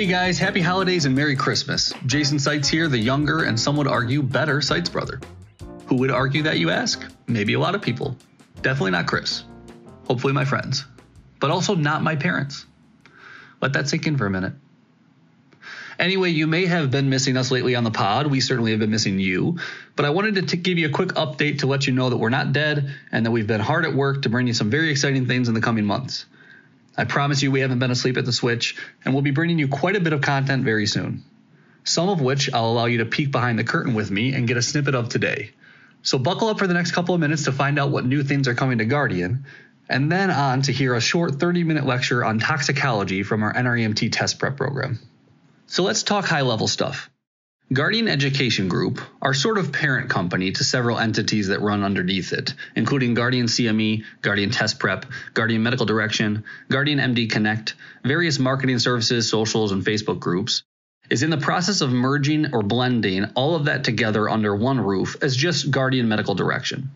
Hey guys, happy holidays and Merry Christmas. Jason Seitz here, the younger and some would argue better Seitz brother. Who would argue that, you ask? Maybe a lot of people. Definitely not Chris. Hopefully my friends. But also not my parents. Let that sink in for a minute. Anyway, you may have been missing us lately on the pod. We certainly have been missing you. But I wanted to t- give you a quick update to let you know that we're not dead and that we've been hard at work to bring you some very exciting things in the coming months. I promise you we haven't been asleep at the switch, and we'll be bringing you quite a bit of content very soon. Some of which I'll allow you to peek behind the curtain with me and get a snippet of today. So buckle up for the next couple of minutes to find out what new things are coming to Guardian, and then on to hear a short 30 minute lecture on toxicology from our NREMT test prep program. So let's talk high level stuff. Guardian Education Group, our sort of parent company to several entities that run underneath it, including Guardian CME, Guardian Test Prep, Guardian Medical Direction, Guardian MD Connect, various marketing services, socials, and Facebook groups, is in the process of merging or blending all of that together under one roof as just Guardian Medical Direction.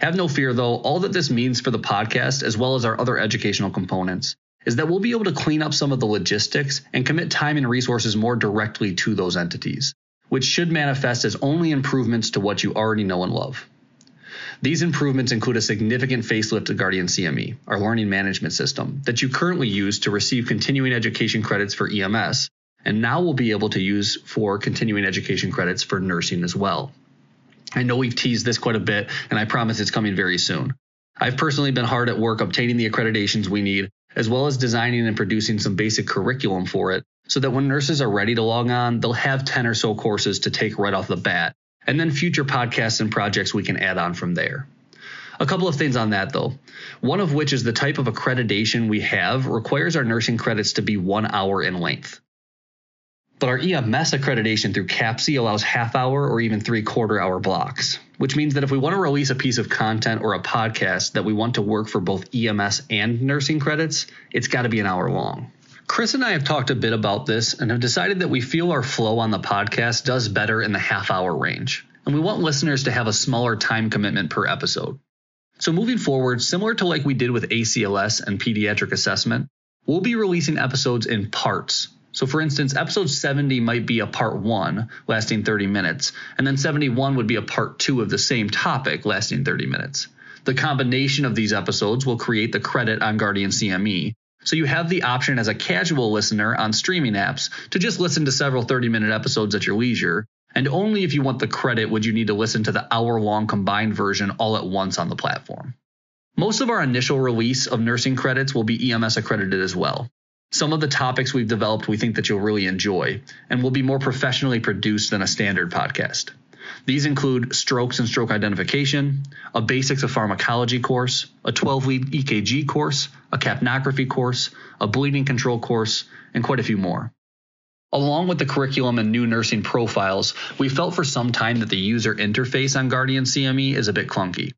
Have no fear though, all that this means for the podcast, as well as our other educational components, is that we'll be able to clean up some of the logistics and commit time and resources more directly to those entities which should manifest as only improvements to what you already know and love. These improvements include a significant facelift to Guardian CME, our learning management system, that you currently use to receive continuing education credits for EMS, and now will be able to use for continuing education credits for nursing as well. I know we've teased this quite a bit, and I promise it's coming very soon. I've personally been hard at work obtaining the accreditations we need, as well as designing and producing some basic curriculum for it so that when nurses are ready to log on, they'll have 10 or so courses to take right off the bat, and then future podcasts and projects we can add on from there. A couple of things on that though. One of which is the type of accreditation we have requires our nursing credits to be one hour in length. But our EMS accreditation through CAPCE allows half hour or even three quarter hour blocks, which means that if we want to release a piece of content or a podcast that we want to work for both EMS and nursing credits, it's got to be an hour long. Chris and I have talked a bit about this and have decided that we feel our flow on the podcast does better in the half hour range, and we want listeners to have a smaller time commitment per episode. So, moving forward, similar to like we did with ACLS and pediatric assessment, we'll be releasing episodes in parts. So, for instance, episode 70 might be a part one lasting 30 minutes, and then 71 would be a part two of the same topic lasting 30 minutes. The combination of these episodes will create the credit on Guardian CME, so you have the option as a casual listener on streaming apps to just listen to several 30 minute episodes at your leisure. And only if you want the credit would you need to listen to the hour long combined version all at once on the platform. Most of our initial release of nursing credits will be EMS accredited as well. Some of the topics we've developed we think that you'll really enjoy and will be more professionally produced than a standard podcast. These include strokes and stroke identification, a basics of pharmacology course, a 12 week EKG course, a capnography course, a bleeding control course, and quite a few more. Along with the curriculum and new nursing profiles, we felt for some time that the user interface on Guardian CME is a bit clunky.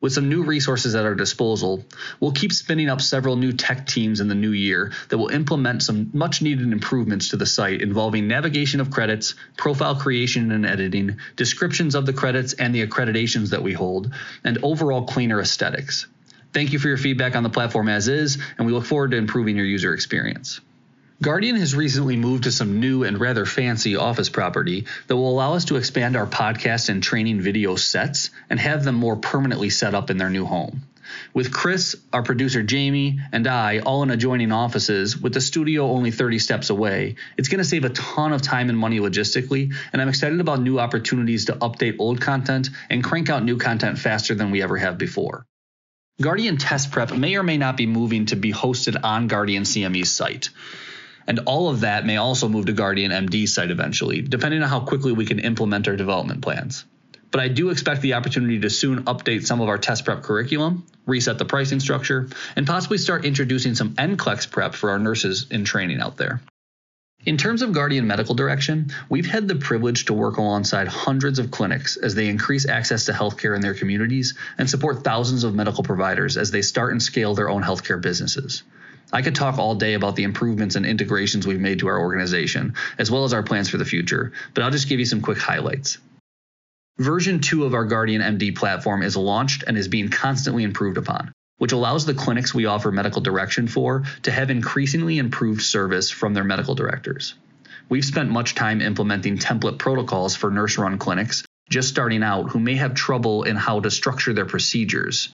With some new resources at our disposal, we'll keep spinning up several new tech teams in the new year that will implement some much needed improvements to the site involving navigation of credits, profile creation and editing, descriptions of the credits and the accreditations that we hold, and overall cleaner aesthetics. Thank you for your feedback on the platform as is, and we look forward to improving your user experience. Guardian has recently moved to some new and rather fancy office property that will allow us to expand our podcast and training video sets and have them more permanently set up in their new home. With Chris, our producer Jamie, and I all in adjoining offices, with the studio only 30 steps away, it's going to save a ton of time and money logistically, and I'm excited about new opportunities to update old content and crank out new content faster than we ever have before. Guardian Test Prep may or may not be moving to be hosted on Guardian CME's site. And all of that may also move to Guardian MD site eventually, depending on how quickly we can implement our development plans. But I do expect the opportunity to soon update some of our test prep curriculum, reset the pricing structure, and possibly start introducing some NCLEX prep for our nurses in training out there. In terms of Guardian medical direction, we've had the privilege to work alongside hundreds of clinics as they increase access to healthcare in their communities and support thousands of medical providers as they start and scale their own healthcare businesses. I could talk all day about the improvements and integrations we've made to our organization, as well as our plans for the future, but I'll just give you some quick highlights. Version 2 of our Guardian MD platform is launched and is being constantly improved upon. which allows the clinics we offer medical direction for to have increasingly improved service from their medical directors. We've spent much time implementing template protocols for nurse run clinics just starting out who may have trouble in how to structure their procedures,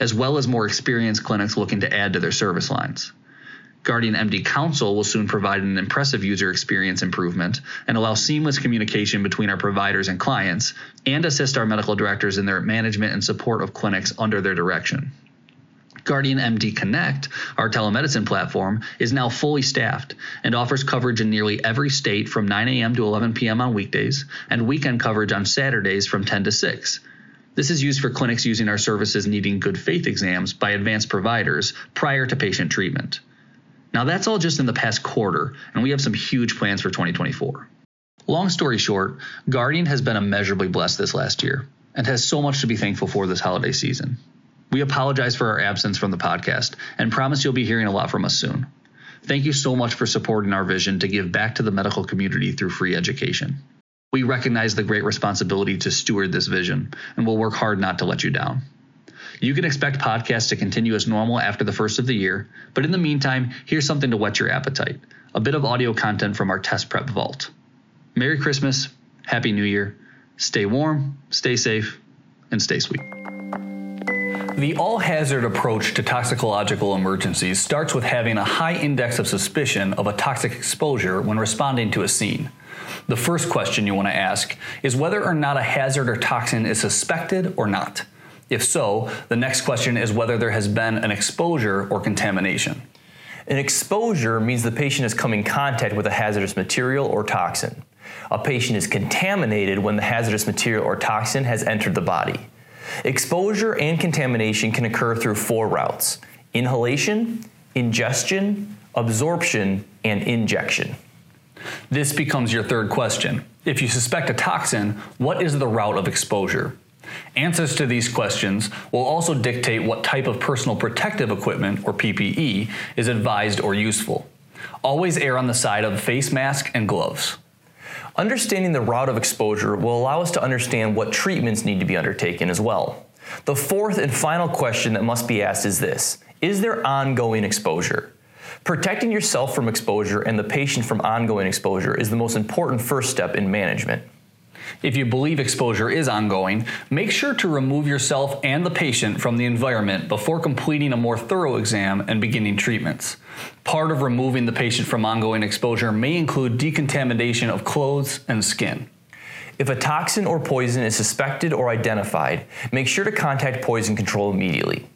as well as more experienced clinics looking to add to their service lines. Guardian MD Council will soon provide an impressive user experience improvement and allow seamless communication between our providers and clients, and assist our medical directors in their management and support of clinics under their direction. Guardian MD Connect, our telemedicine platform, is now fully staffed and offers coverage in nearly every state from 9 a.m. to 11 p.m. on weekdays and weekend coverage on Saturdays from 10 to 6. This is used for clinics using our services needing good faith exams by advanced providers prior to patient treatment. Now, that's all just in the past quarter, and we have some huge plans for 2024. Long story short, Guardian has been immeasurably blessed this last year and has so much to be thankful for this holiday season. We apologize for our absence from the podcast and promise you'll be hearing a lot from us soon. Thank you so much for supporting our vision to give back to the medical community through free education. We recognize the great responsibility to steward this vision, and we'll work hard not to let you down. You can expect podcasts to continue as normal after the first of the year, but in the meantime, here's something to whet your appetite a bit of audio content from our test prep vault. Merry Christmas, Happy New Year, stay warm, stay safe, and stay sweet. The all hazard approach to toxicological emergencies starts with having a high index of suspicion of a toxic exposure when responding to a scene. The first question you want to ask is whether or not a hazard or toxin is suspected or not. If so, the next question is whether there has been an exposure or contamination. An exposure means the patient has come in contact with a hazardous material or toxin. A patient is contaminated when the hazardous material or toxin has entered the body. Exposure and contamination can occur through four routes inhalation, ingestion, absorption, and injection. This becomes your third question. If you suspect a toxin, what is the route of exposure? Answers to these questions will also dictate what type of personal protective equipment, or PPE, is advised or useful. Always err on the side of face mask and gloves. Understanding the route of exposure will allow us to understand what treatments need to be undertaken as well. The fourth and final question that must be asked is this Is there ongoing exposure? Protecting yourself from exposure and the patient from ongoing exposure is the most important first step in management. If you believe exposure is ongoing, make sure to remove yourself and the patient from the environment before completing a more thorough exam and beginning treatments. Part of removing the patient from ongoing exposure may include decontamination of clothes and skin. If a toxin or poison is suspected or identified, make sure to contact poison control immediately.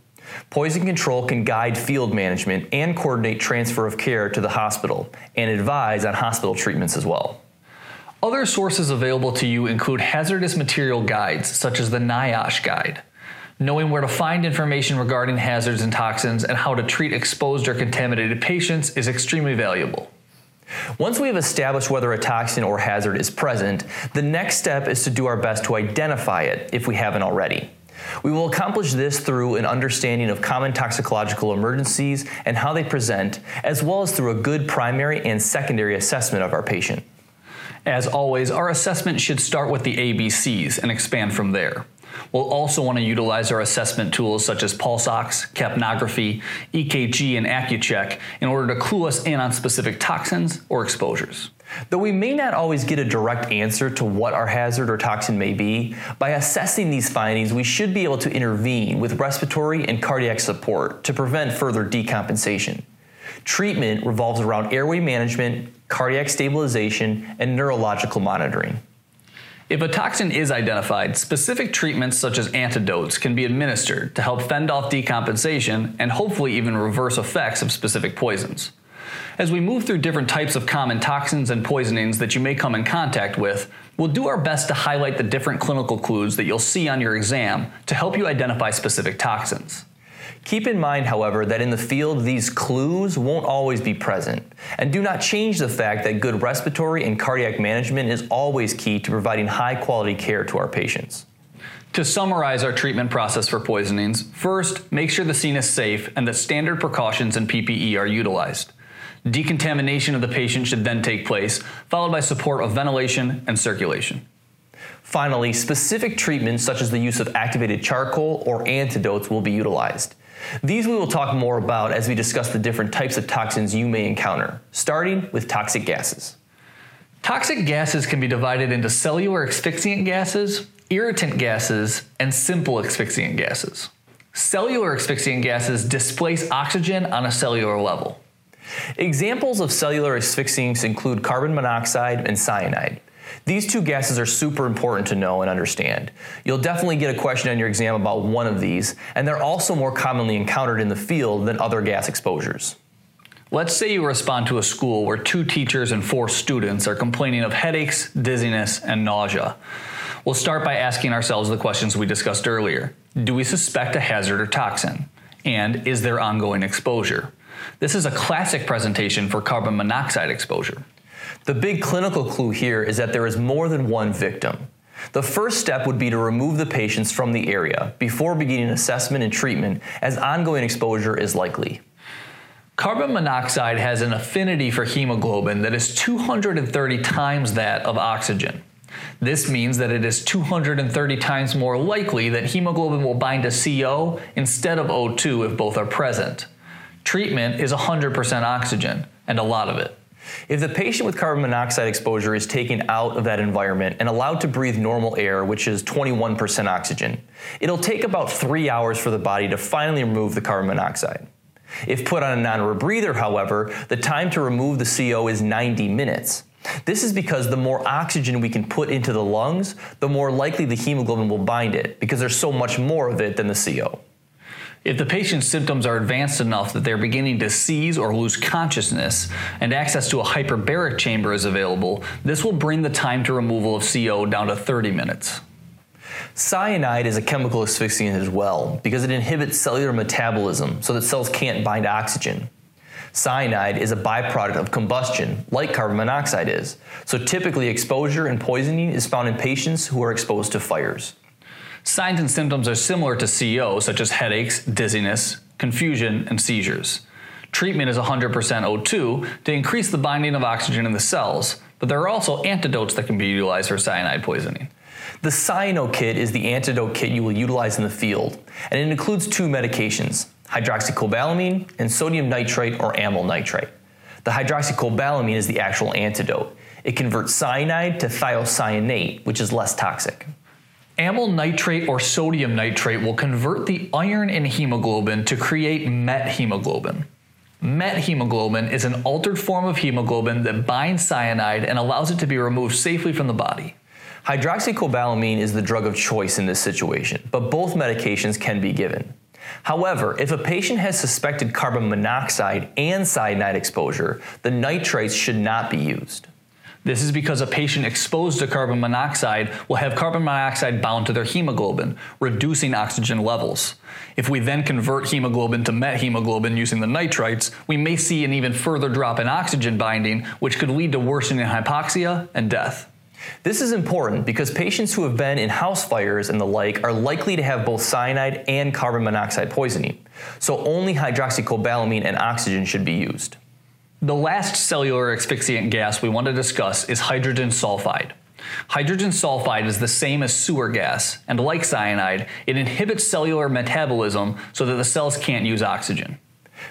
Poison control can guide field management and coordinate transfer of care to the hospital and advise on hospital treatments as well. Other sources available to you include hazardous material guides, such as the NIOSH guide. Knowing where to find information regarding hazards and toxins and how to treat exposed or contaminated patients is extremely valuable. Once we have established whether a toxin or hazard is present, the next step is to do our best to identify it if we haven't already. We will accomplish this through an understanding of common toxicological emergencies and how they present, as well as through a good primary and secondary assessment of our patient. As always, our assessment should start with the ABCs and expand from there. We'll also want to utilize our assessment tools such as pulse ox, capnography, EKG, and Accu-Chek in order to clue us in on specific toxins or exposures. Though we may not always get a direct answer to what our hazard or toxin may be, by assessing these findings, we should be able to intervene with respiratory and cardiac support to prevent further decompensation. Treatment revolves around airway management, cardiac stabilization, and neurological monitoring. If a toxin is identified, specific treatments such as antidotes can be administered to help fend off decompensation and hopefully even reverse effects of specific poisons. As we move through different types of common toxins and poisonings that you may come in contact with, we'll do our best to highlight the different clinical clues that you'll see on your exam to help you identify specific toxins. Keep in mind, however, that in the field these clues won't always be present, and do not change the fact that good respiratory and cardiac management is always key to providing high quality care to our patients. To summarize our treatment process for poisonings, first, make sure the scene is safe and that standard precautions and PPE are utilized. Decontamination of the patient should then take place, followed by support of ventilation and circulation. Finally, specific treatments such as the use of activated charcoal or antidotes will be utilized. These we will talk more about as we discuss the different types of toxins you may encounter, starting with toxic gases. Toxic gases can be divided into cellular asphyxiant gases, irritant gases, and simple asphyxiant gases. Cellular asphyxiant gases displace oxygen on a cellular level. Examples of cellular asphyxiants include carbon monoxide and cyanide. These two gases are super important to know and understand. You'll definitely get a question on your exam about one of these, and they're also more commonly encountered in the field than other gas exposures. Let's say you respond to a school where two teachers and four students are complaining of headaches, dizziness, and nausea. We'll start by asking ourselves the questions we discussed earlier. Do we suspect a hazard or toxin? And is there ongoing exposure? This is a classic presentation for carbon monoxide exposure. The big clinical clue here is that there is more than one victim. The first step would be to remove the patients from the area before beginning assessment and treatment, as ongoing exposure is likely. Carbon monoxide has an affinity for hemoglobin that is 230 times that of oxygen. This means that it is 230 times more likely that hemoglobin will bind to CO instead of O2 if both are present. Treatment is 100% oxygen, and a lot of it. If the patient with carbon monoxide exposure is taken out of that environment and allowed to breathe normal air, which is 21% oxygen, it'll take about three hours for the body to finally remove the carbon monoxide. If put on a non rebreather, however, the time to remove the CO is 90 minutes. This is because the more oxygen we can put into the lungs, the more likely the hemoglobin will bind it, because there's so much more of it than the CO. If the patient's symptoms are advanced enough that they're beginning to seize or lose consciousness and access to a hyperbaric chamber is available, this will bring the time to removal of CO down to 30 minutes. Cyanide is a chemical asphyxiant as well because it inhibits cellular metabolism so that cells can't bind oxygen. Cyanide is a byproduct of combustion, like carbon monoxide is, so typically exposure and poisoning is found in patients who are exposed to fires. Signs and symptoms are similar to CO, such as headaches, dizziness, confusion, and seizures. Treatment is 100% O2 to increase the binding of oxygen in the cells, but there are also antidotes that can be utilized for cyanide poisoning. The Cyanokit is the antidote kit you will utilize in the field, and it includes two medications hydroxycobalamin and sodium nitrite or amyl nitrite. The hydroxycobalamin is the actual antidote. It converts cyanide to thiocyanate, which is less toxic. Amyl nitrate or sodium nitrate will convert the iron in hemoglobin to create methemoglobin. Methemoglobin is an altered form of hemoglobin that binds cyanide and allows it to be removed safely from the body. Hydroxycobalamin is the drug of choice in this situation, but both medications can be given. However, if a patient has suspected carbon monoxide and cyanide exposure, the nitrates should not be used. This is because a patient exposed to carbon monoxide will have carbon monoxide bound to their hemoglobin, reducing oxygen levels. If we then convert hemoglobin to methemoglobin using the nitrites, we may see an even further drop in oxygen binding, which could lead to worsening hypoxia and death. This is important because patients who have been in house fires and the like are likely to have both cyanide and carbon monoxide poisoning, so only hydroxycobalamin and oxygen should be used. The last cellular asphyxiant gas we want to discuss is hydrogen sulfide. Hydrogen sulfide is the same as sewer gas, and like cyanide, it inhibits cellular metabolism so that the cells can't use oxygen.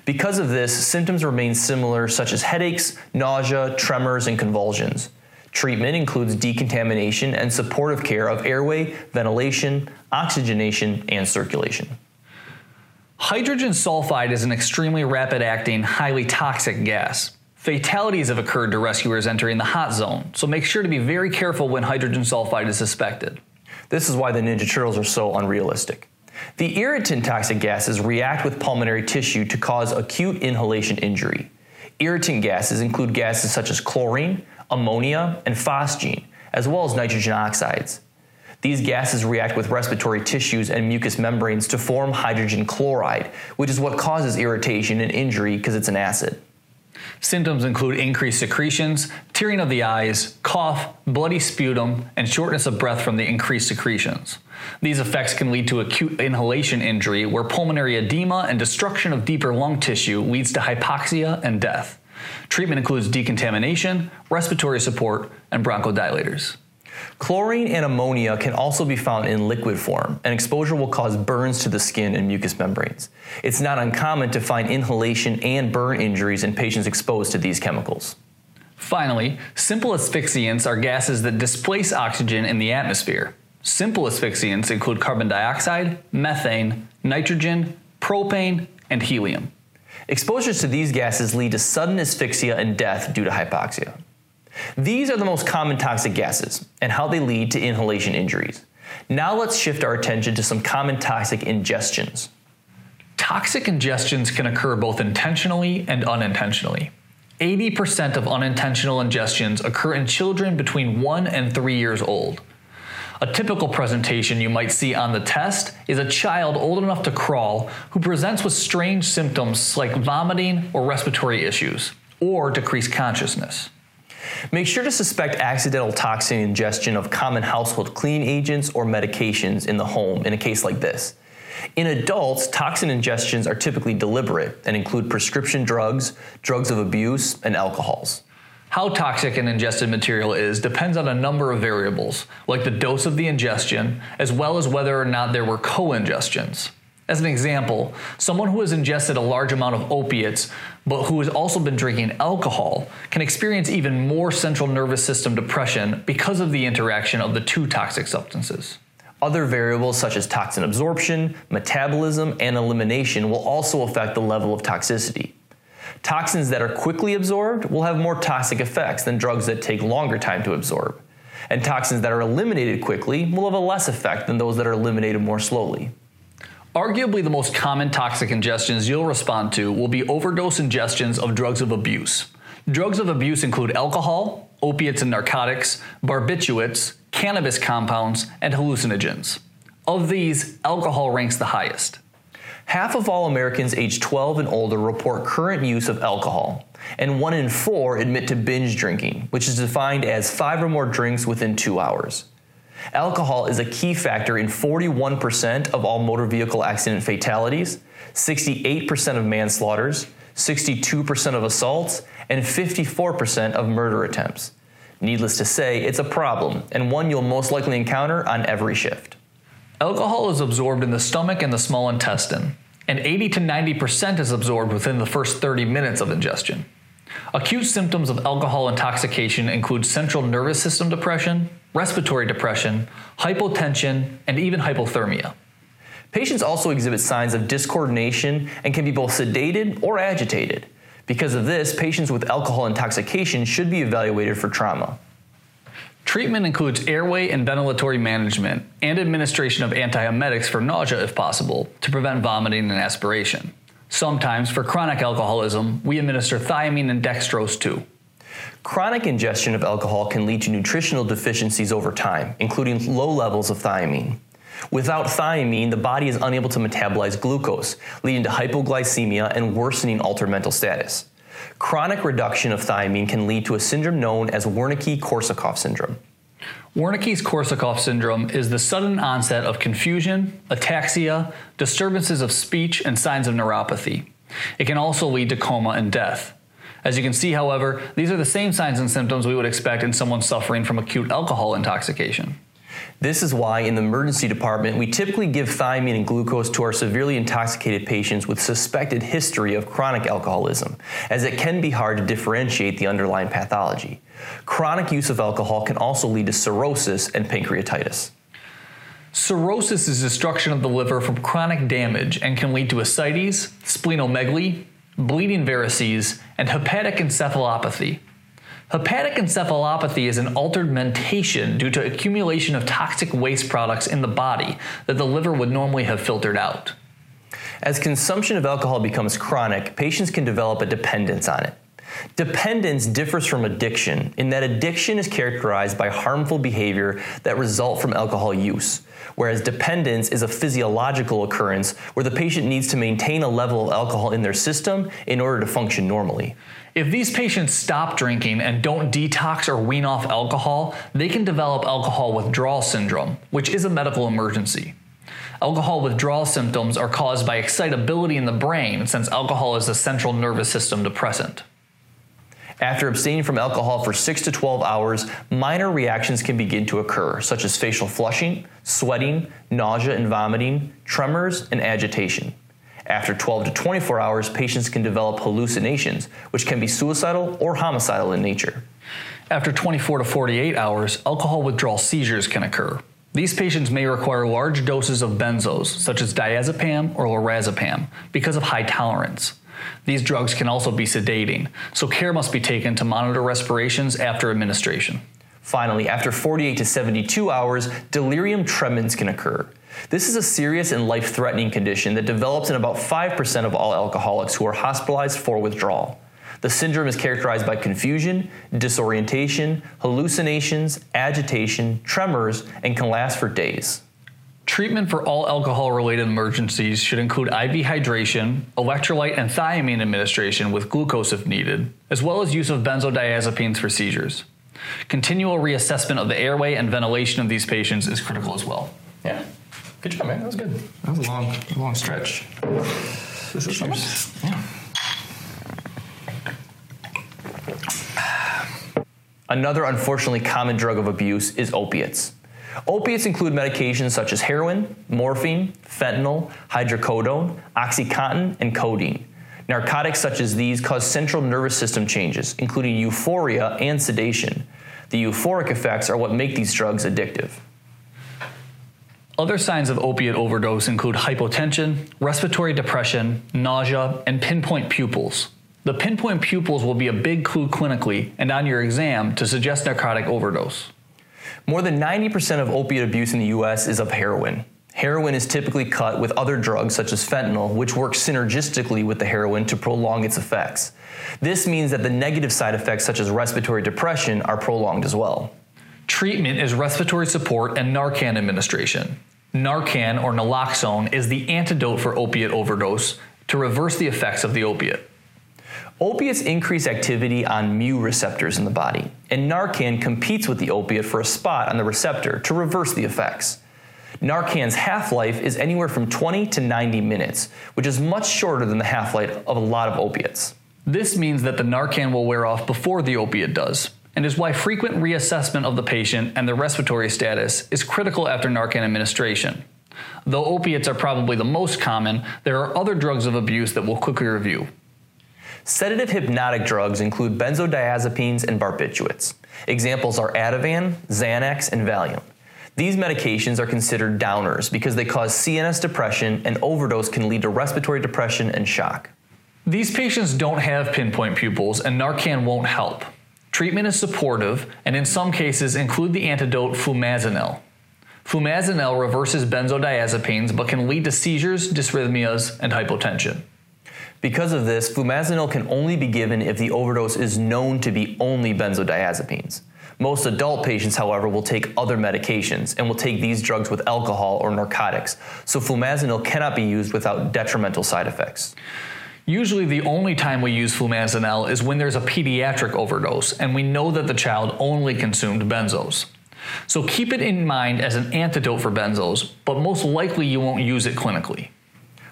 Because of this, symptoms remain similar, such as headaches, nausea, tremors, and convulsions. Treatment includes decontamination and supportive care of airway, ventilation, oxygenation, and circulation. Hydrogen sulfide is an extremely rapid acting, highly toxic gas. Fatalities have occurred to rescuers entering the hot zone, so make sure to be very careful when hydrogen sulfide is suspected. This is why the Ninja Turtles are so unrealistic. The irritant toxic gases react with pulmonary tissue to cause acute inhalation injury. Irritant gases include gases such as chlorine, ammonia, and phosgene, as well as nitrogen oxides. These gases react with respiratory tissues and mucous membranes to form hydrogen chloride, which is what causes irritation and injury because it's an acid. Symptoms include increased secretions, tearing of the eyes, cough, bloody sputum, and shortness of breath from the increased secretions. These effects can lead to acute inhalation injury, where pulmonary edema and destruction of deeper lung tissue leads to hypoxia and death. Treatment includes decontamination, respiratory support, and bronchodilators. Chlorine and ammonia can also be found in liquid form, and exposure will cause burns to the skin and mucous membranes. It's not uncommon to find inhalation and burn injuries in patients exposed to these chemicals. Finally, simple asphyxiants are gases that displace oxygen in the atmosphere. Simple asphyxiants include carbon dioxide, methane, nitrogen, propane, and helium. Exposures to these gases lead to sudden asphyxia and death due to hypoxia. These are the most common toxic gases and how they lead to inhalation injuries. Now let's shift our attention to some common toxic ingestions. Toxic ingestions can occur both intentionally and unintentionally. 80% of unintentional ingestions occur in children between 1 and 3 years old. A typical presentation you might see on the test is a child old enough to crawl who presents with strange symptoms like vomiting or respiratory issues, or decreased consciousness. Make sure to suspect accidental toxin ingestion of common household clean agents or medications in the home in a case like this. In adults, toxin ingestions are typically deliberate and include prescription drugs, drugs of abuse, and alcohols. How toxic an ingested material is depends on a number of variables, like the dose of the ingestion, as well as whether or not there were co ingestions. As an example, someone who has ingested a large amount of opiates but who has also been drinking alcohol can experience even more central nervous system depression because of the interaction of the two toxic substances. Other variables such as toxin absorption, metabolism, and elimination will also affect the level of toxicity. Toxins that are quickly absorbed will have more toxic effects than drugs that take longer time to absorb. And toxins that are eliminated quickly will have a less effect than those that are eliminated more slowly. Arguably, the most common toxic ingestions you'll respond to will be overdose ingestions of drugs of abuse. Drugs of abuse include alcohol, opiates and narcotics, barbiturates, cannabis compounds, and hallucinogens. Of these, alcohol ranks the highest. Half of all Americans aged 12 and older report current use of alcohol, and one in four admit to binge drinking, which is defined as five or more drinks within two hours. Alcohol is a key factor in 41% of all motor vehicle accident fatalities, 68% of manslaughters, 62% of assaults, and 54% of murder attempts. Needless to say, it's a problem, and one you'll most likely encounter on every shift. Alcohol is absorbed in the stomach and the small intestine, and 80 to 90% is absorbed within the first 30 minutes of ingestion. Acute symptoms of alcohol intoxication include central nervous system depression, respiratory depression, hypotension, and even hypothermia. Patients also exhibit signs of discoordination and can be both sedated or agitated. Because of this, patients with alcohol intoxication should be evaluated for trauma. Treatment includes airway and ventilatory management and administration of antiemetics for nausea if possible to prevent vomiting and aspiration. Sometimes, for chronic alcoholism, we administer thiamine and dextrose too. Chronic ingestion of alcohol can lead to nutritional deficiencies over time, including low levels of thiamine. Without thiamine, the body is unable to metabolize glucose, leading to hypoglycemia and worsening altered mental status. Chronic reduction of thiamine can lead to a syndrome known as Wernicke-Korsakoff syndrome. Wernicke-Korsakoff syndrome is the sudden onset of confusion, ataxia, disturbances of speech, and signs of neuropathy. It can also lead to coma and death. As you can see, however, these are the same signs and symptoms we would expect in someone suffering from acute alcohol intoxication. This is why in the emergency department we typically give thiamine and glucose to our severely intoxicated patients with suspected history of chronic alcoholism, as it can be hard to differentiate the underlying pathology. Chronic use of alcohol can also lead to cirrhosis and pancreatitis. Cirrhosis is destruction of the liver from chronic damage and can lead to ascites, splenomegaly, bleeding varices, and hepatic encephalopathy. Hepatic encephalopathy is an altered mentation due to accumulation of toxic waste products in the body that the liver would normally have filtered out. As consumption of alcohol becomes chronic, patients can develop a dependence on it. Dependence differs from addiction in that addiction is characterized by harmful behavior that result from alcohol use, whereas dependence is a physiological occurrence where the patient needs to maintain a level of alcohol in their system in order to function normally. If these patients stop drinking and don't detox or wean off alcohol, they can develop alcohol withdrawal syndrome, which is a medical emergency. Alcohol withdrawal symptoms are caused by excitability in the brain since alcohol is a central nervous system depressant. After abstaining from alcohol for 6 to 12 hours, minor reactions can begin to occur, such as facial flushing, sweating, nausea and vomiting, tremors, and agitation. After 12 to 24 hours, patients can develop hallucinations, which can be suicidal or homicidal in nature. After 24 to 48 hours, alcohol withdrawal seizures can occur. These patients may require large doses of benzos, such as diazepam or lorazepam, because of high tolerance. These drugs can also be sedating, so care must be taken to monitor respirations after administration. Finally, after 48 to 72 hours, delirium tremens can occur. This is a serious and life threatening condition that develops in about 5% of all alcoholics who are hospitalized for withdrawal. The syndrome is characterized by confusion, disorientation, hallucinations, agitation, tremors, and can last for days. Treatment for all alcohol related emergencies should include IV hydration, electrolyte and thiamine administration with glucose if needed, as well as use of benzodiazepines for seizures. Continual reassessment of the airway and ventilation of these patients is critical as well. Yeah. Good job, man. That was good. That was a long, long stretch. This is yours. Yeah. Another unfortunately common drug of abuse is opiates. Opiates include medications such as heroin, morphine, fentanyl, hydrocodone, oxycontin, and codeine. Narcotics such as these cause central nervous system changes, including euphoria and sedation. The euphoric effects are what make these drugs addictive. Other signs of opiate overdose include hypotension, respiratory depression, nausea, and pinpoint pupils. The pinpoint pupils will be a big clue clinically and on your exam to suggest narcotic overdose. More than 90% of opiate abuse in the US is of heroin. Heroin is typically cut with other drugs such as fentanyl, which works synergistically with the heroin to prolong its effects. This means that the negative side effects, such as respiratory depression, are prolonged as well. Treatment is respiratory support and Narcan administration. Narcan or naloxone is the antidote for opiate overdose to reverse the effects of the opiate. Opiates increase activity on mu receptors in the body, and Narcan competes with the opiate for a spot on the receptor to reverse the effects. Narcan's half life is anywhere from 20 to 90 minutes, which is much shorter than the half life of a lot of opiates. This means that the Narcan will wear off before the opiate does, and is why frequent reassessment of the patient and their respiratory status is critical after Narcan administration. Though opiates are probably the most common, there are other drugs of abuse that we'll quickly review. Sedative hypnotic drugs include benzodiazepines and barbiturates. Examples are Ativan, Xanax, and Valium. These medications are considered downers because they cause CNS depression and overdose can lead to respiratory depression and shock. These patients don't have pinpoint pupils and Narcan won't help. Treatment is supportive and in some cases include the antidote flumazenil. Flumazenil reverses benzodiazepines but can lead to seizures, dysrhythmias, and hypotension. Because of this, flumazenil can only be given if the overdose is known to be only benzodiazepines. Most adult patients, however, will take other medications and will take these drugs with alcohol or narcotics, so flumazenil cannot be used without detrimental side effects. Usually, the only time we use flumazenil is when there's a pediatric overdose and we know that the child only consumed benzos. So keep it in mind as an antidote for benzos, but most likely you won't use it clinically.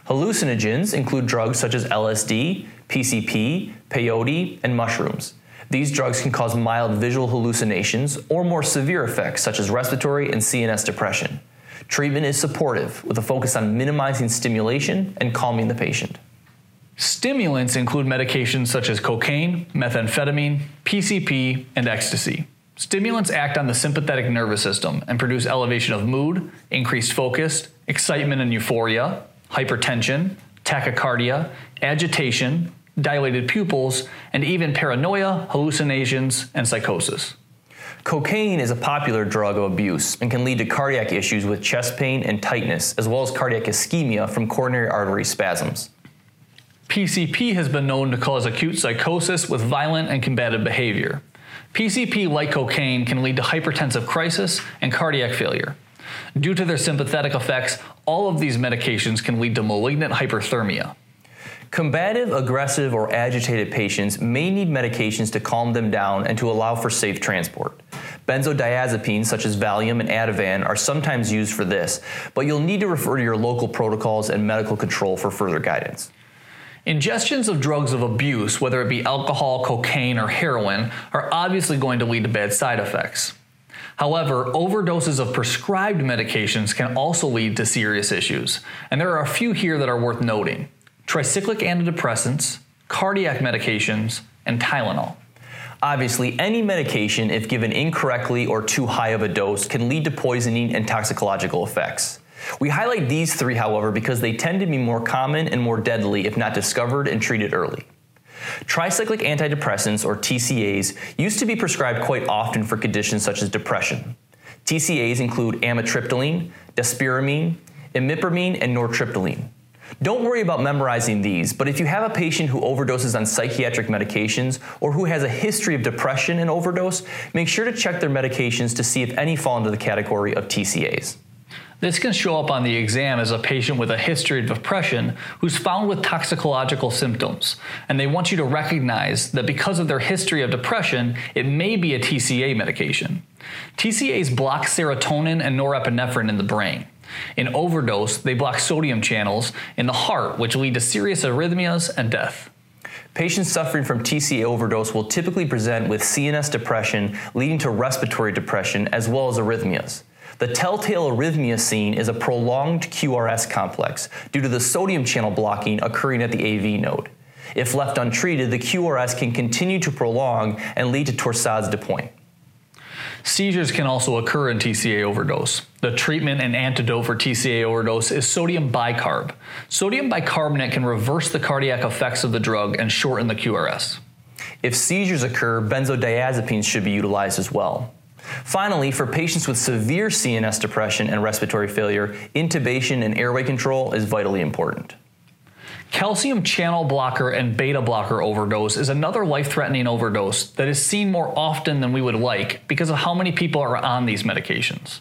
Hallucinogens include drugs such as LSD, PCP, peyote, and mushrooms. These drugs can cause mild visual hallucinations or more severe effects such as respiratory and CNS depression. Treatment is supportive with a focus on minimizing stimulation and calming the patient. Stimulants include medications such as cocaine, methamphetamine, PCP, and ecstasy. Stimulants act on the sympathetic nervous system and produce elevation of mood, increased focus, excitement and euphoria, hypertension, tachycardia, agitation, dilated pupils, and even paranoia, hallucinations, and psychosis. Cocaine is a popular drug of abuse and can lead to cardiac issues with chest pain and tightness, as well as cardiac ischemia from coronary artery spasms. PCP has been known to cause acute psychosis with violent and combative behavior. PCP, like cocaine, can lead to hypertensive crisis and cardiac failure. Due to their sympathetic effects, all of these medications can lead to malignant hyperthermia. Combative, aggressive, or agitated patients may need medications to calm them down and to allow for safe transport. Benzodiazepines such as Valium and Ativan are sometimes used for this, but you'll need to refer to your local protocols and medical control for further guidance. Ingestions of drugs of abuse, whether it be alcohol, cocaine, or heroin, are obviously going to lead to bad side effects. However, overdoses of prescribed medications can also lead to serious issues, and there are a few here that are worth noting tricyclic antidepressants, cardiac medications, and Tylenol. Obviously, any medication, if given incorrectly or too high of a dose, can lead to poisoning and toxicological effects. We highlight these three, however, because they tend to be more common and more deadly if not discovered and treated early. Tricyclic antidepressants, or TCAs, used to be prescribed quite often for conditions such as depression. TCAs include amitriptyline, desipramine, imipramine, and nortriptyline. Don't worry about memorizing these, but if you have a patient who overdoses on psychiatric medications or who has a history of depression and overdose, make sure to check their medications to see if any fall into the category of TCAs. This can show up on the exam as a patient with a history of depression who's found with toxicological symptoms, and they want you to recognize that because of their history of depression, it may be a TCA medication. TCAs block serotonin and norepinephrine in the brain. In overdose, they block sodium channels in the heart, which lead to serious arrhythmias and death. Patients suffering from TCA overdose will typically present with CNS depression leading to respiratory depression as well as arrhythmias. The telltale arrhythmia seen is a prolonged QRS complex due to the sodium channel blocking occurring at the AV node. If left untreated, the QRS can continue to prolong and lead to torsades de pointes. Seizures can also occur in TCA overdose. The treatment and antidote for TCA overdose is sodium bicarb. Sodium bicarbonate can reverse the cardiac effects of the drug and shorten the QRS. If seizures occur, benzodiazepines should be utilized as well. Finally, for patients with severe CNS depression and respiratory failure, intubation and airway control is vitally important. Calcium channel blocker and beta blocker overdose is another life threatening overdose that is seen more often than we would like because of how many people are on these medications.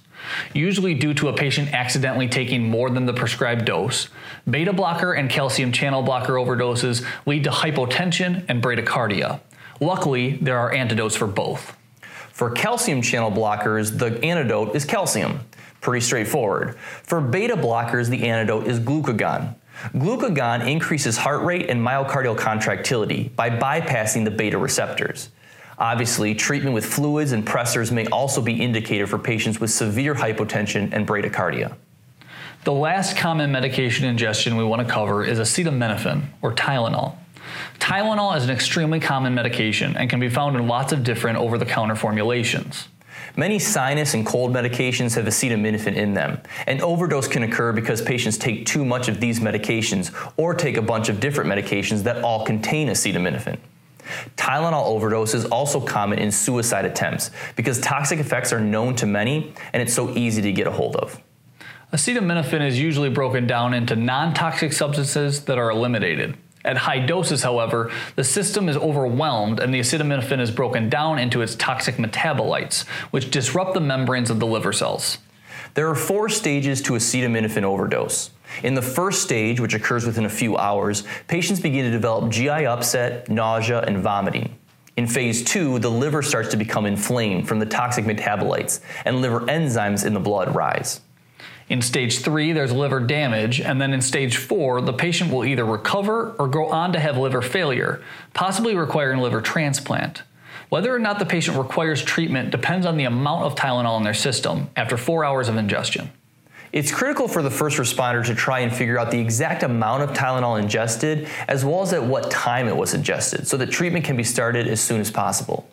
Usually, due to a patient accidentally taking more than the prescribed dose, beta blocker and calcium channel blocker overdoses lead to hypotension and bradycardia. Luckily, there are antidotes for both. For calcium channel blockers, the antidote is calcium. Pretty straightforward. For beta blockers, the antidote is glucagon. Glucagon increases heart rate and myocardial contractility by bypassing the beta receptors. Obviously, treatment with fluids and pressors may also be indicated for patients with severe hypotension and bradycardia. The last common medication ingestion we want to cover is acetaminophen, or Tylenol. Tylenol is an extremely common medication and can be found in lots of different over the counter formulations. Many sinus and cold medications have acetaminophen in them. An overdose can occur because patients take too much of these medications or take a bunch of different medications that all contain acetaminophen. Tylenol overdose is also common in suicide attempts because toxic effects are known to many and it's so easy to get a hold of. Acetaminophen is usually broken down into non toxic substances that are eliminated. At high doses, however, the system is overwhelmed and the acetaminophen is broken down into its toxic metabolites, which disrupt the membranes of the liver cells. There are four stages to acetaminophen overdose. In the first stage, which occurs within a few hours, patients begin to develop GI upset, nausea, and vomiting. In phase two, the liver starts to become inflamed from the toxic metabolites, and liver enzymes in the blood rise. In stage three, there's liver damage, and then in stage four, the patient will either recover or go on to have liver failure, possibly requiring liver transplant. Whether or not the patient requires treatment depends on the amount of Tylenol in their system after four hours of ingestion. It's critical for the first responder to try and figure out the exact amount of Tylenol ingested, as well as at what time it was ingested, so that treatment can be started as soon as possible.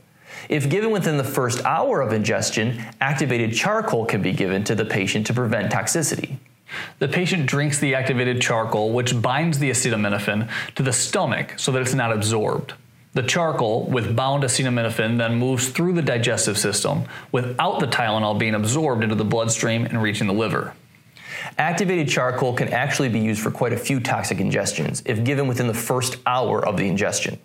If given within the first hour of ingestion, activated charcoal can be given to the patient to prevent toxicity. The patient drinks the activated charcoal, which binds the acetaminophen to the stomach so that it's not absorbed. The charcoal, with bound acetaminophen, then moves through the digestive system without the Tylenol being absorbed into the bloodstream and reaching the liver. Activated charcoal can actually be used for quite a few toxic ingestions if given within the first hour of the ingestion.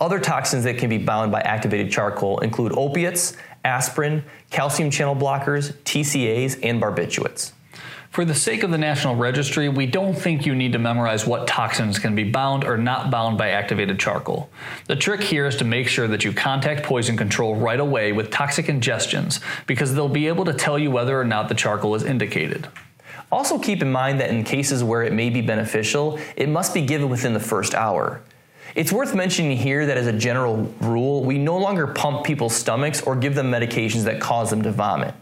Other toxins that can be bound by activated charcoal include opiates, aspirin, calcium channel blockers, TCAs, and barbiturates. For the sake of the National Registry, we don't think you need to memorize what toxins can be bound or not bound by activated charcoal. The trick here is to make sure that you contact poison control right away with toxic ingestions because they'll be able to tell you whether or not the charcoal is indicated. Also, keep in mind that in cases where it may be beneficial, it must be given within the first hour. It's worth mentioning here that as a general rule, we no longer pump people's stomachs or give them medications that cause them to vomit.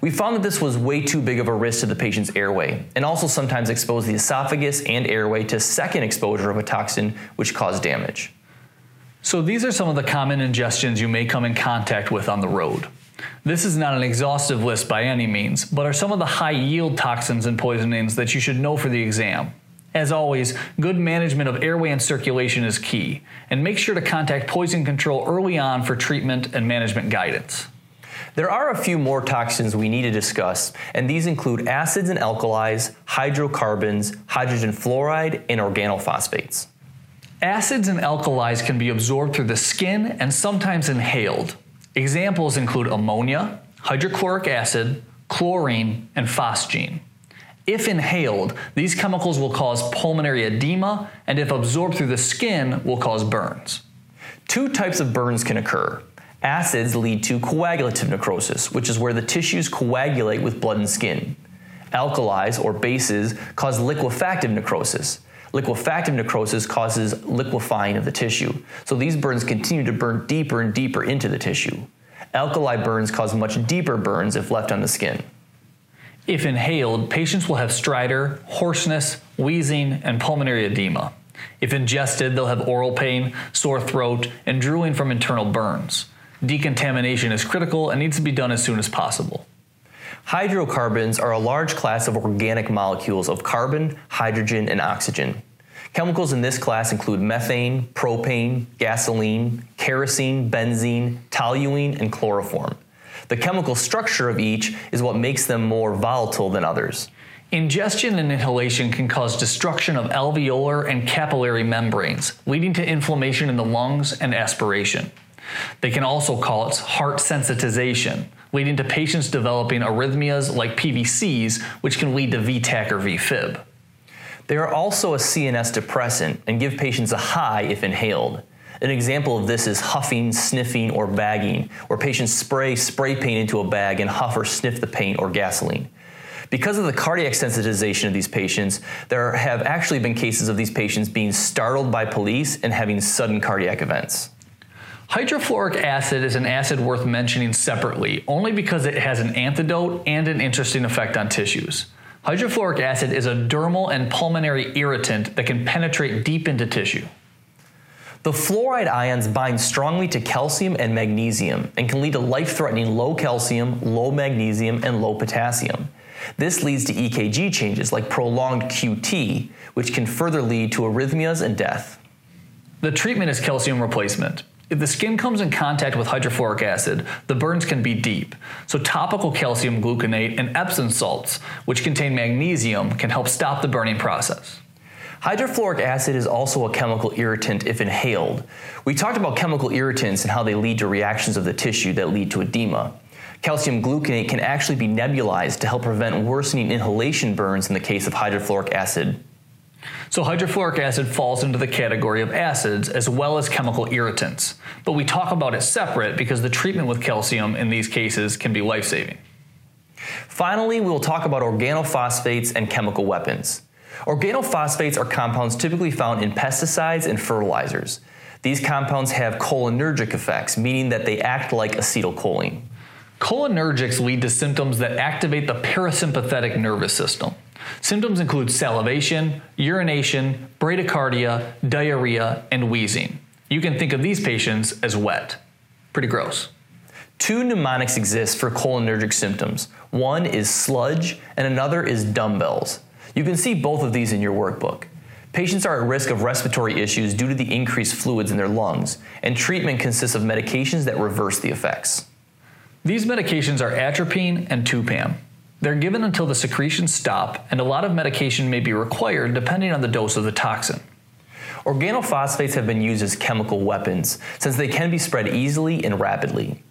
We found that this was way too big of a risk to the patient's airway and also sometimes exposed the esophagus and airway to second exposure of a toxin which caused damage. So, these are some of the common ingestions you may come in contact with on the road. This is not an exhaustive list by any means, but are some of the high yield toxins and poisonings that you should know for the exam. As always, good management of airway and circulation is key, and make sure to contact poison control early on for treatment and management guidance. There are a few more toxins we need to discuss, and these include acids and alkalis, hydrocarbons, hydrogen fluoride, and organophosphates. Acids and alkalis can be absorbed through the skin and sometimes inhaled. Examples include ammonia, hydrochloric acid, chlorine, and phosgene. If inhaled, these chemicals will cause pulmonary edema, and if absorbed through the skin, will cause burns. Two types of burns can occur. Acids lead to coagulative necrosis, which is where the tissues coagulate with blood and skin. Alkalis, or bases, cause liquefactive necrosis. Liquefactive necrosis causes liquefying of the tissue, so these burns continue to burn deeper and deeper into the tissue. Alkali burns cause much deeper burns if left on the skin. If inhaled, patients will have stridor, hoarseness, wheezing, and pulmonary edema. If ingested, they'll have oral pain, sore throat, and drooling from internal burns. Decontamination is critical and needs to be done as soon as possible. Hydrocarbons are a large class of organic molecules of carbon, hydrogen, and oxygen. Chemicals in this class include methane, propane, gasoline, kerosene, benzene, toluene, and chloroform. The chemical structure of each is what makes them more volatile than others. Ingestion and inhalation can cause destruction of alveolar and capillary membranes, leading to inflammation in the lungs and aspiration. They can also cause heart sensitization, leading to patients developing arrhythmias like PVCs, which can lead to VTach or VFib. They are also a CNS depressant and give patients a high if inhaled. An example of this is huffing, sniffing, or bagging, where patients spray spray paint into a bag and huff or sniff the paint or gasoline. Because of the cardiac sensitization of these patients, there have actually been cases of these patients being startled by police and having sudden cardiac events. Hydrofluoric acid is an acid worth mentioning separately, only because it has an antidote and an interesting effect on tissues. Hydrofluoric acid is a dermal and pulmonary irritant that can penetrate deep into tissue. The fluoride ions bind strongly to calcium and magnesium and can lead to life threatening low calcium, low magnesium, and low potassium. This leads to EKG changes like prolonged QT, which can further lead to arrhythmias and death. The treatment is calcium replacement. If the skin comes in contact with hydrofluoric acid, the burns can be deep. So, topical calcium gluconate and Epsom salts, which contain magnesium, can help stop the burning process. Hydrofluoric acid is also a chemical irritant if inhaled. We talked about chemical irritants and how they lead to reactions of the tissue that lead to edema. Calcium gluconate can actually be nebulized to help prevent worsening inhalation burns in the case of hydrofluoric acid. So, hydrofluoric acid falls into the category of acids as well as chemical irritants, but we talk about it separate because the treatment with calcium in these cases can be life saving. Finally, we will talk about organophosphates and chemical weapons. Organophosphates are compounds typically found in pesticides and fertilizers. These compounds have cholinergic effects, meaning that they act like acetylcholine. Cholinergics lead to symptoms that activate the parasympathetic nervous system. Symptoms include salivation, urination, bradycardia, diarrhea, and wheezing. You can think of these patients as wet. Pretty gross. Two mnemonics exist for cholinergic symptoms. One is sludge, and another is dumbbells. You can see both of these in your workbook. Patients are at risk of respiratory issues due to the increased fluids in their lungs, and treatment consists of medications that reverse the effects. These medications are atropine and 2-PAM. They're given until the secretions stop, and a lot of medication may be required depending on the dose of the toxin. Organophosphates have been used as chemical weapons since they can be spread easily and rapidly.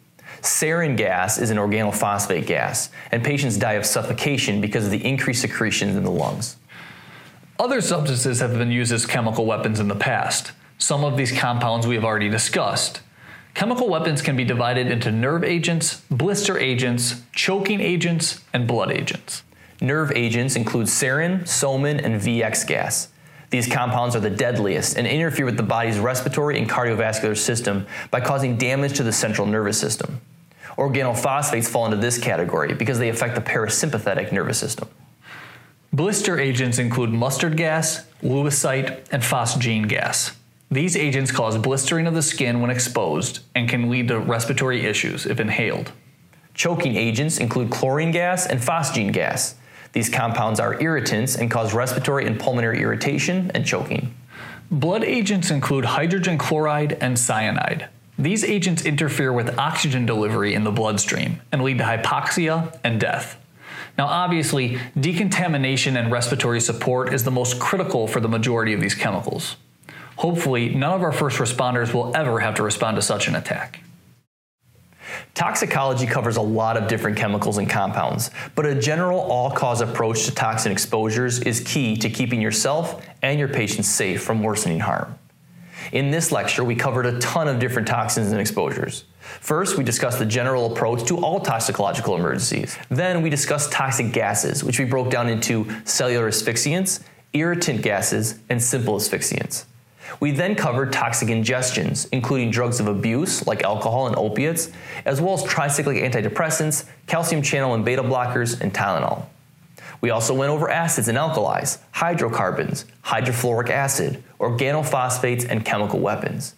Sarin gas is an organophosphate gas, and patients die of suffocation because of the increased secretions in the lungs. Other substances have been used as chemical weapons in the past. Some of these compounds we have already discussed. Chemical weapons can be divided into nerve agents, blister agents, choking agents, and blood agents. Nerve agents include sarin, soman, and VX gas. These compounds are the deadliest and interfere with the body's respiratory and cardiovascular system by causing damage to the central nervous system. Organophosphates fall into this category because they affect the parasympathetic nervous system. Blister agents include mustard gas, lewisite, and phosgene gas. These agents cause blistering of the skin when exposed and can lead to respiratory issues if inhaled. Choking agents include chlorine gas and phosgene gas. These compounds are irritants and cause respiratory and pulmonary irritation and choking. Blood agents include hydrogen chloride and cyanide. These agents interfere with oxygen delivery in the bloodstream and lead to hypoxia and death. Now, obviously, decontamination and respiratory support is the most critical for the majority of these chemicals. Hopefully, none of our first responders will ever have to respond to such an attack. Toxicology covers a lot of different chemicals and compounds, but a general all cause approach to toxin exposures is key to keeping yourself and your patients safe from worsening harm. In this lecture, we covered a ton of different toxins and exposures. First, we discussed the general approach to all toxicological emergencies. Then, we discussed toxic gases, which we broke down into cellular asphyxiants, irritant gases, and simple asphyxiants. We then covered toxic ingestions, including drugs of abuse like alcohol and opiates, as well as tricyclic antidepressants, calcium channel and beta blockers, and Tylenol. We also went over acids and alkalis, hydrocarbons, hydrofluoric acid, organophosphates, and chemical weapons.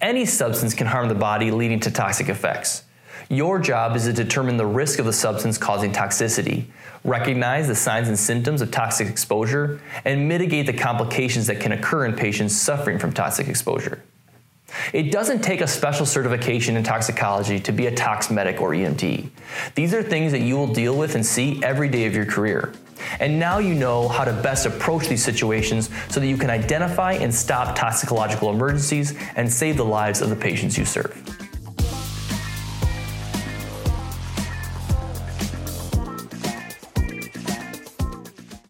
Any substance can harm the body, leading to toxic effects. Your job is to determine the risk of the substance causing toxicity, recognize the signs and symptoms of toxic exposure, and mitigate the complications that can occur in patients suffering from toxic exposure. It doesn't take a special certification in toxicology to be a tox medic or EMT. These are things that you will deal with and see every day of your career. And now you know how to best approach these situations so that you can identify and stop toxicological emergencies and save the lives of the patients you serve.